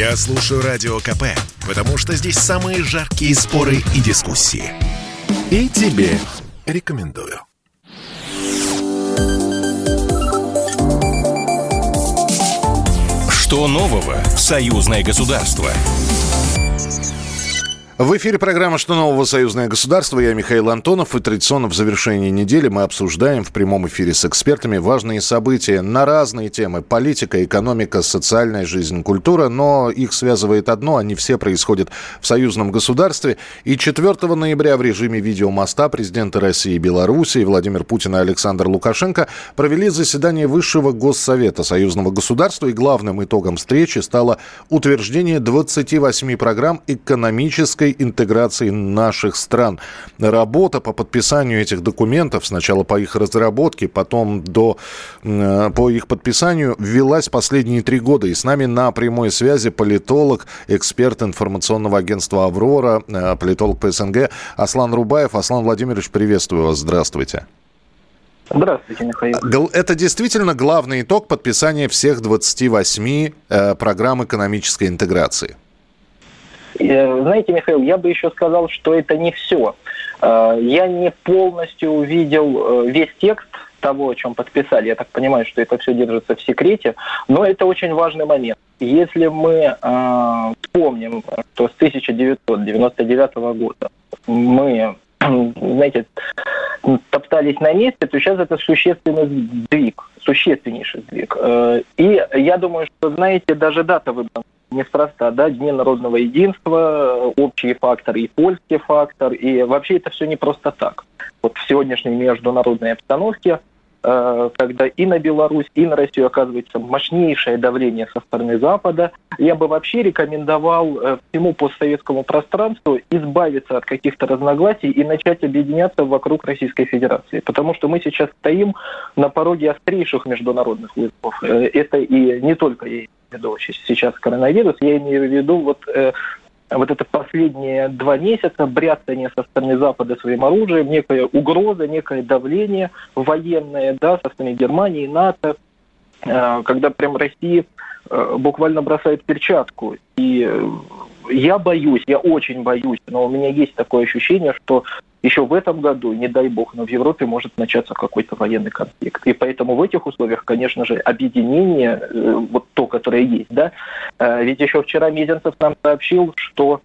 Я слушаю Радио КП, потому что здесь самые жаркие споры и дискуссии. И тебе рекомендую. Что нового в союзное государство? В эфире программа «Что нового? Союзное государство». Я Михаил Антонов. И традиционно в завершении недели мы обсуждаем в прямом эфире с экспертами важные события на разные темы. Политика, экономика, социальная жизнь, культура. Но их связывает одно. Они все происходят в союзном государстве. И 4 ноября в режиме видеомоста президенты России и Беларуси Владимир Путин и Александр Лукашенко провели заседание Высшего Госсовета союзного государства. И главным итогом встречи стало утверждение 28 программ экономической глубокой интеграции наших стран. Работа по подписанию этих документов, сначала по их разработке, потом до, э, по их подписанию, велась последние три года. И с нами на прямой связи политолог, эксперт информационного агентства «Аврора», э, политолог по СНГ Аслан Рубаев. Аслан Владимирович, приветствую вас. Здравствуйте. Здравствуйте, Михаил. Это действительно главный итог подписания всех 28 э, программ экономической интеграции? Э, знаете, Михаил, я бы еще сказал, что это не все. Э, я не полностью увидел э, весь текст того, о чем подписали. Я так понимаю, что это все держится в секрете, но это очень важный момент. Если мы э, вспомним, что с 1999 года мы, знаете, топтались на месте, то сейчас это существенный сдвиг, существеннейший сдвиг. И я думаю, что, знаете, даже дата выбрана неспроста, да, Дни народного единства, общий фактор и польский фактор, и вообще это все не просто так. Вот в сегодняшней международной обстановке, когда и на Беларусь, и на Россию оказывается мощнейшее давление со стороны Запада, я бы вообще рекомендовал э, всему постсоветскому пространству избавиться от каких-то разногласий и начать объединяться вокруг Российской Федерации. Потому что мы сейчас стоим на пороге острейших международных вызовов. Э, это и не только виду сейчас коронавирус, я имею в виду вот э, вот это последние два месяца бряцание со стороны Запада своим оружием, некая угроза, некое давление военное, да, со стороны Германии, НАТО, э, когда прям Россия э, буквально бросает перчатку. И э, я боюсь, я очень боюсь, но у меня есть такое ощущение, что еще в этом году, не дай бог, но в Европе может начаться какой-то военный конфликт. И поэтому в этих условиях, конечно же, объединение, э, вот то, которое есть, да, э, ведь еще вчера Мезенцев нам сообщил, что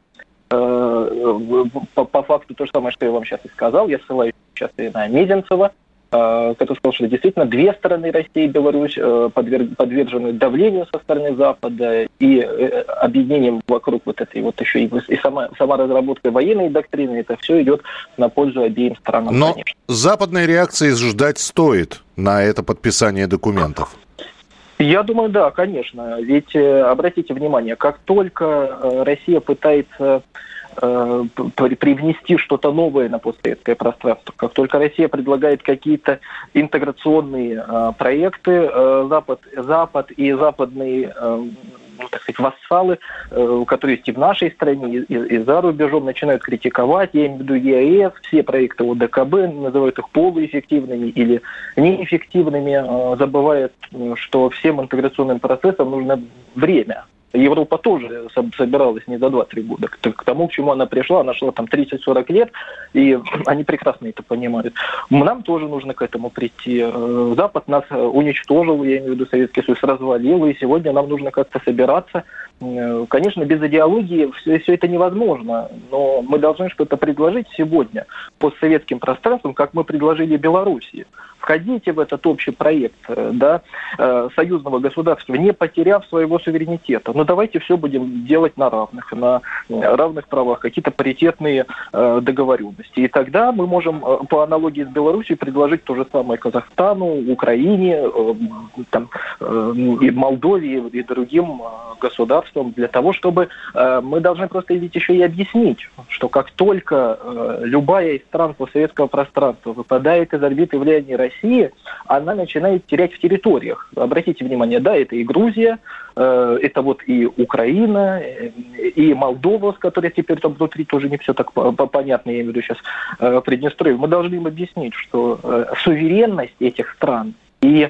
э, по, по факту то же самое, что я вам сейчас и сказал, я ссылаюсь сейчас и на Мезенцева, который сказал, что действительно две стороны России и Беларусь э, подвержены давлению со стороны Запада и э, объединением вокруг вот этой вот еще и, и сама, сама разработка военной доктрины, это все идет на пользу обеим странам. Но конечно. западной реакции ждать стоит на это подписание документов. Я думаю, да, конечно. Ведь обратите внимание, как только Россия пытается э, привнести что-то новое на постсоветское пространство. Как только Россия предлагает какие-то интеграционные э, проекты, э, Запад, Запад и западные э, ну, так сказать, вассалы, э, которые есть и в нашей стране, и, и за рубежом, начинают критиковать, я имею в виду ЕАЭС, все проекты ОДКБ, называют их полуэффективными или неэффективными, э, забывая, что всем интеграционным процессам нужно время. Европа тоже собиралась не за 2-3 года. К тому, к чему она пришла, она шла там 30-40 лет, и они прекрасно это понимают. Нам тоже нужно к этому прийти. Э, Запад нас уничтожил, я имею в виду Советский Союз, развалил, и сегодня нам нужно как-то собираться. Э, конечно, без идеологии все, все это невозможно, но мы должны что-то предложить сегодня постсоветским пространством, как мы предложили Белоруссии входите в этот общий проект э, да, э, союзного государства, не потеряв своего суверенитета. Но давайте все будем делать на равных, на равных правах, какие-то паритетные э, договоренности. И тогда мы можем по аналогии с Беларусью предложить то же самое Казахстану, Украине, там, и Молдове и другим государствам для того, чтобы мы должны просто ведь еще и объяснить, что как только любая из стран постсоветского пространства выпадает из орбиты влияния России, России, она начинает терять в территориях. Обратите внимание, да, это и Грузия, э, это вот и Украина, э, и Молдова, с которой теперь там внутри тоже не все так понятно, я имею в виду сейчас э, Приднестровье. Мы должны им объяснить, что суверенность этих стран И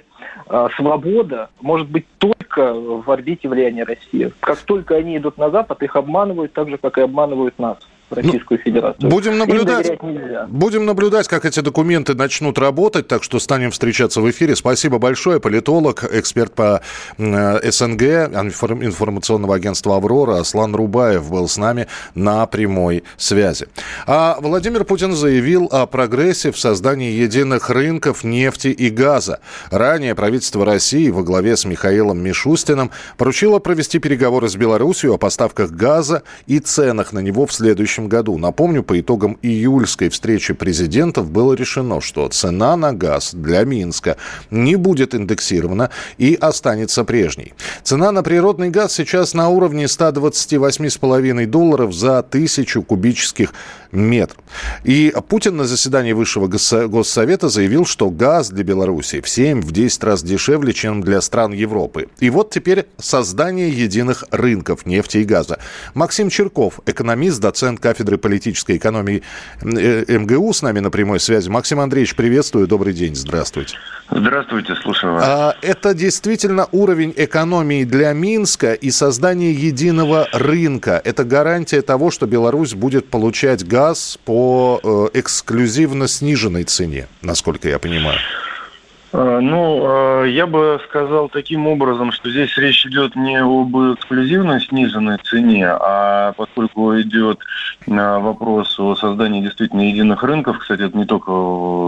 свобода может быть только в орбите влияния России. Как только они идут на Запад, их обманывают так же, как и обманывают нас. Российскую ну, Федерацию. Будем наблюдать, будем наблюдать, как эти документы начнут работать, так что станем встречаться в эфире. Спасибо большое. Политолог, эксперт по э, СНГ, информационного агентства «Аврора» Аслан Рубаев был с нами на прямой связи. А Владимир Путин заявил о прогрессе в создании единых рынков нефти и газа. Ранее правительство России во главе с Михаилом Мишустиным поручило провести переговоры с Беларусью о поставках газа и ценах на него в следующем следующем году. Напомню, по итогам июльской встречи президентов было решено, что цена на газ для Минска не будет индексирована и останется прежней. Цена на природный газ сейчас на уровне 128,5 долларов за тысячу кубических метров. И Путин на заседании Высшего Госсовета заявил, что газ для Беларуси в 7-10 раз дешевле, чем для стран Европы. И вот теперь создание единых рынков нефти и газа. Максим Черков, экономист, доцент кафедры политической экономии э, МГУ с нами на прямой связи. Максим Андреевич, приветствую, добрый день, здравствуйте. Здравствуйте, слушаю вас. А, это действительно уровень экономии для Минска и создание единого рынка. Это гарантия того, что Беларусь будет получать газ по э, эксклюзивно сниженной цене, насколько я понимаю. Э, ну, э, я бы сказал таким образом, что здесь речь идет не об эксклюзивной сниженной цене, а поскольку идет э, вопрос о создании действительно единых рынков, кстати, это не только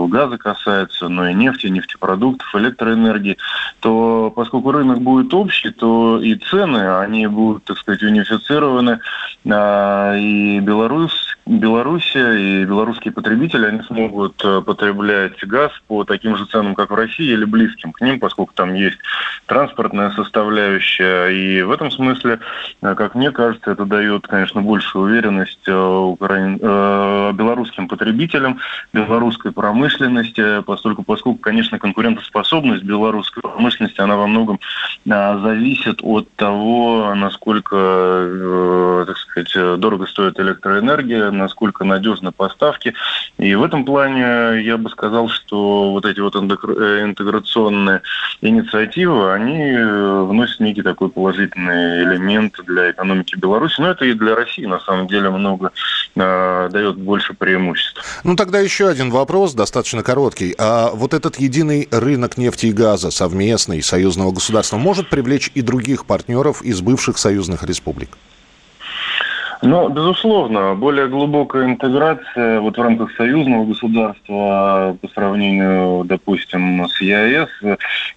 газа касается, но и нефти, нефтепродуктов, электроэнергии, то поскольку рынок будет общий, то и цены, они будут, так сказать, унифицированы, и Беларусь Белоруссия и белорусские потребители, они смогут потреблять газ по таким же ценам, как в России, или близким к ним, поскольку там есть транспортная составляющая. И в этом смысле, э, как мне кажется, это дает, конечно, большую уверенность э, украин... Э, белорусским потребителям, белорусской промышленности, поскольку, поскольку, конечно, конкурентоспособность белорусской промышленности, она во многом зависит от того, насколько, так сказать, дорого стоит электроэнергия, насколько надежны поставки. И в этом плане я бы сказал, что вот эти вот интеграционные инициативы, они э, вносят некий такой положительный элемент для экономики Беларуси. Но это и для России, на самом деле, много э, дает больше преимуществ. Ну, тогда еще один вопрос, достаточно короткий. А вот этот единый рынок нефти и газа, совместный, союзного государства, может привлечь и других партнеров из бывших союзных республик? Ну, безусловно, более глубокая интеграция вот в рамках союзного государства по сравнению, допустим, с ЕАЭС,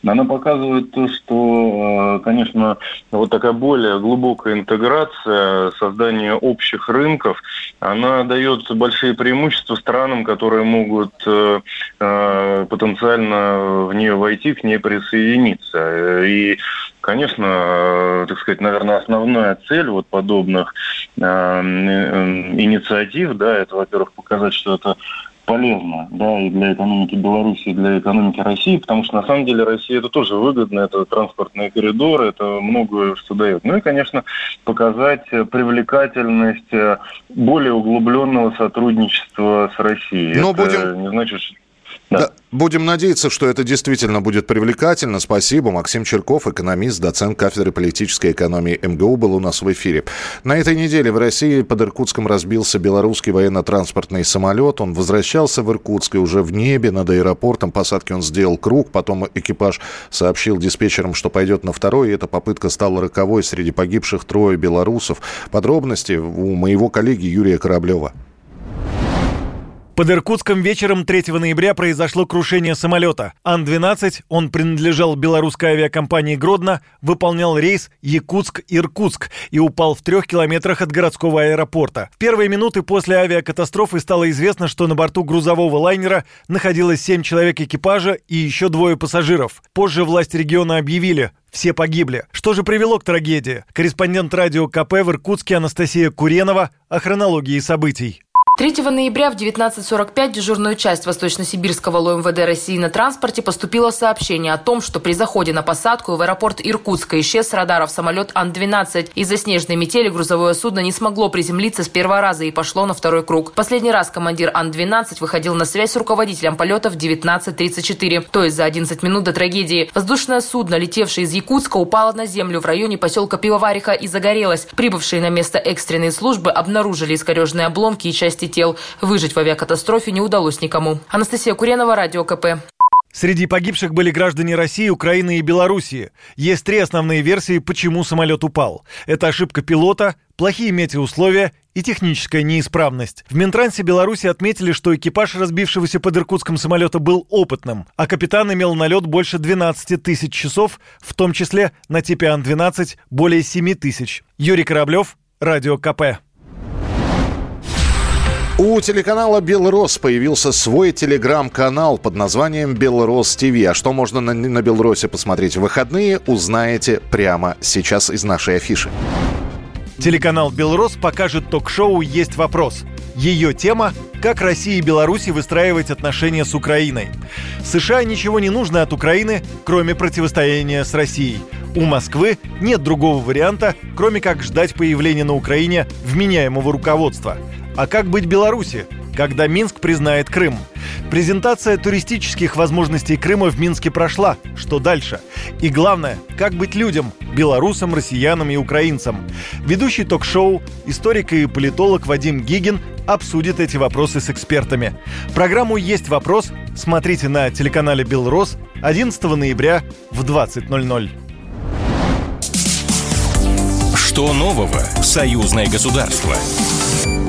она показывает то, что, э, конечно, вот такая более глубокая интеграция, создание общих рынков, она дает большие преимущества странам, которые могут э, э, потенциально в нее войти, к ней присоединиться. И Конечно, так сказать, наверное, основная цель вот подобных инициатив, да, это, во-первых, показать, что это полезно, да, и для экономики Беларуси, и для экономики России, потому что на самом деле России это тоже выгодно, это транспортные коридоры, это многое что дает. Ну и, конечно, показать привлекательность более углубленного сотрудничества с Россией. Но это будем... не значит, что да. да. Будем надеяться, что это действительно будет привлекательно. Спасибо. Максим Черков, экономист, доцент кафедры политической экономии МГУ, был у нас в эфире. На этой неделе в России под Иркутском разбился белорусский военно-транспортный самолет. Он возвращался в Иркутск и уже в небе над аэропортом посадки он сделал круг. Потом экипаж сообщил диспетчерам, что пойдет на второй. И эта попытка стала роковой. Среди погибших трое белорусов. Подробности у моего коллеги Юрия Кораблева. Под Иркутском вечером 3 ноября произошло крушение самолета. Ан-12, он принадлежал белорусской авиакомпании «Гродно», выполнял рейс Якутск-Иркутск и упал в трех километрах от городского аэропорта. В первые минуты после авиакатастрофы стало известно, что на борту грузового лайнера находилось 7 человек экипажа и еще двое пассажиров. Позже власти региона объявили, все погибли. Что же привело к трагедии? Корреспондент радио КП в Иркутске Анастасия Куренова о хронологии событий. 3 ноября в 19.45 дежурную часть Восточно-Сибирского ЛОМВД России на транспорте поступило сообщение о том, что при заходе на посадку в аэропорт Иркутска исчез с радаров самолет Ан-12. Из-за снежной метели грузовое судно не смогло приземлиться с первого раза и пошло на второй круг. Последний раз командир Ан-12 выходил на связь с руководителем полета в 19.34, то есть за 11 минут до трагедии. Воздушное судно, летевшее из Якутска, упало на землю в районе поселка Пивовариха и загорелось. Прибывшие на место экстренной службы обнаружили искореженные обломки и части тел. Выжить в авиакатастрофе не удалось никому. Анастасия Куренова, Радио КП. Среди погибших были граждане России, Украины и Белоруссии. Есть три основные версии, почему самолет упал. Это ошибка пилота, плохие метеоусловия и техническая неисправность. В Минтрансе Беларуси отметили, что экипаж разбившегося под Иркутском самолета был опытным, а капитан имел налет больше 12 тысяч часов, в том числе на типе Ан-12 более 7 тысяч. Юрий Кораблев, Радио КП. У телеканала «Белрос» появился свой телеграм-канал под названием «Белрос ТВ». А что можно на, на «Белросе» посмотреть в выходные, узнаете прямо сейчас из нашей афиши. Телеканал «Белрос» покажет ток-шоу «Есть вопрос». Ее тема – как Россия и Беларусь выстраивать отношения с Украиной. США ничего не нужно от Украины, кроме противостояния с Россией. У Москвы нет другого варианта, кроме как ждать появления на Украине вменяемого руководства – а как быть Беларуси, когда Минск признает Крым? Презентация туристических возможностей Крыма в Минске прошла. Что дальше? И главное, как быть людям, белорусам, россиянам и украинцам? Ведущий ток-шоу, историк и политолог Вадим Гигин обсудит эти вопросы с экспертами. Программу «Есть вопрос» смотрите на телеканале «Белрос» 11 ноября в 20.00. Что нового в союзное государство?